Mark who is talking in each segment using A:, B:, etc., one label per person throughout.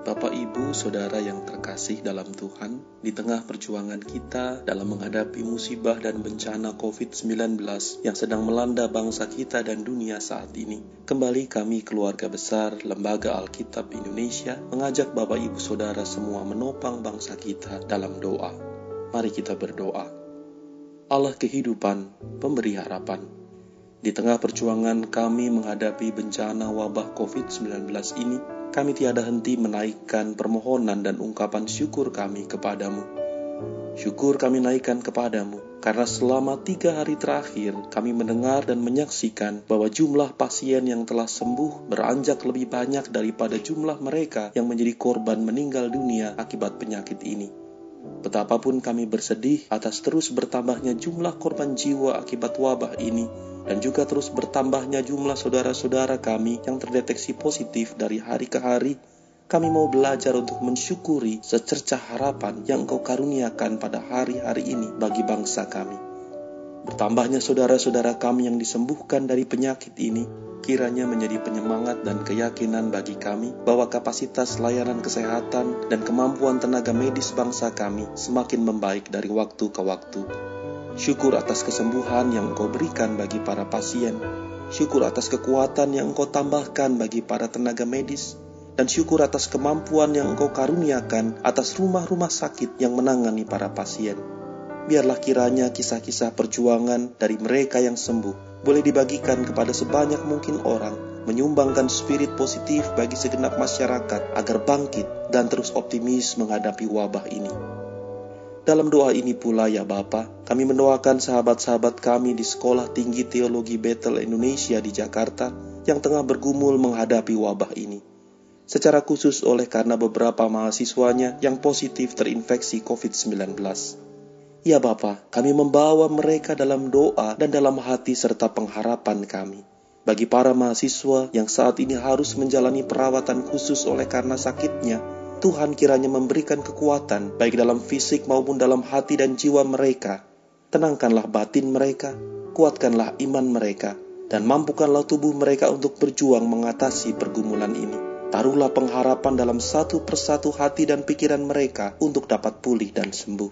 A: Bapak, Ibu, Saudara yang terkasih dalam Tuhan, di tengah perjuangan kita dalam menghadapi musibah dan bencana COVID-19 yang sedang melanda bangsa kita dan dunia saat ini, kembali kami keluarga besar Lembaga Alkitab Indonesia mengajak Bapak, Ibu, Saudara semua menopang bangsa kita dalam doa. Mari kita berdoa. Allah kehidupan, pemberi harapan. Di tengah perjuangan kami menghadapi bencana wabah COVID-19 ini, kami tiada henti menaikkan permohonan dan ungkapan syukur kami kepadamu. Syukur kami naikkan kepadamu, karena selama tiga hari terakhir kami mendengar dan menyaksikan bahwa jumlah pasien yang telah sembuh beranjak lebih banyak daripada jumlah mereka yang menjadi korban meninggal dunia akibat penyakit ini. Betapapun kami bersedih atas terus bertambahnya jumlah korban jiwa akibat wabah ini, dan juga terus bertambahnya jumlah saudara-saudara kami yang terdeteksi positif dari hari ke hari, kami mau belajar untuk mensyukuri secercah harapan yang Engkau karuniakan pada hari-hari ini bagi bangsa kami. Bertambahnya saudara-saudara kami yang disembuhkan dari penyakit ini, kiranya menjadi penyemangat dan keyakinan bagi kami bahwa kapasitas layanan kesehatan dan kemampuan tenaga medis bangsa kami semakin membaik dari waktu ke waktu. Syukur atas kesembuhan yang Engkau berikan bagi para pasien. Syukur atas kekuatan yang Engkau tambahkan bagi para tenaga medis. Dan syukur atas kemampuan yang Engkau karuniakan atas rumah-rumah sakit yang menangani para pasien. Biarlah kiranya kisah-kisah perjuangan dari mereka yang sembuh boleh dibagikan kepada sebanyak mungkin orang, menyumbangkan spirit positif bagi segenap masyarakat agar bangkit dan terus optimis menghadapi wabah ini. Dalam doa ini pula ya Bapa, kami mendoakan sahabat-sahabat kami di Sekolah Tinggi Teologi Bethel Indonesia di Jakarta yang tengah bergumul menghadapi wabah ini. Secara khusus oleh karena beberapa mahasiswanya yang positif terinfeksi COVID-19. Ya Bapa, kami membawa mereka dalam doa dan dalam hati serta pengharapan kami. Bagi para mahasiswa yang saat ini harus menjalani perawatan khusus oleh karena sakitnya, Tuhan kiranya memberikan kekuatan baik dalam fisik maupun dalam hati dan jiwa mereka. Tenangkanlah batin mereka, kuatkanlah iman mereka, dan mampukanlah tubuh mereka untuk berjuang mengatasi pergumulan ini. Taruhlah pengharapan dalam satu persatu hati dan pikiran mereka untuk dapat pulih dan sembuh.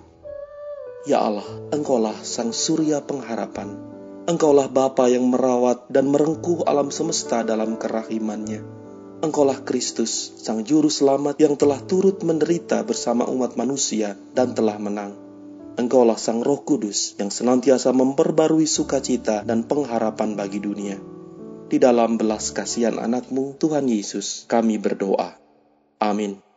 A: Ya Allah, Engkaulah Sang Surya pengharapan. Engkaulah Bapa yang merawat dan merengkuh alam semesta dalam kerahimannya. Engkaulah Kristus, Sang Juru Selamat yang telah turut menderita bersama umat manusia dan telah menang. Engkaulah Sang Roh Kudus yang senantiasa memperbarui sukacita dan pengharapan bagi dunia. Di dalam belas kasihan anakmu, Tuhan Yesus, kami berdoa. Amin.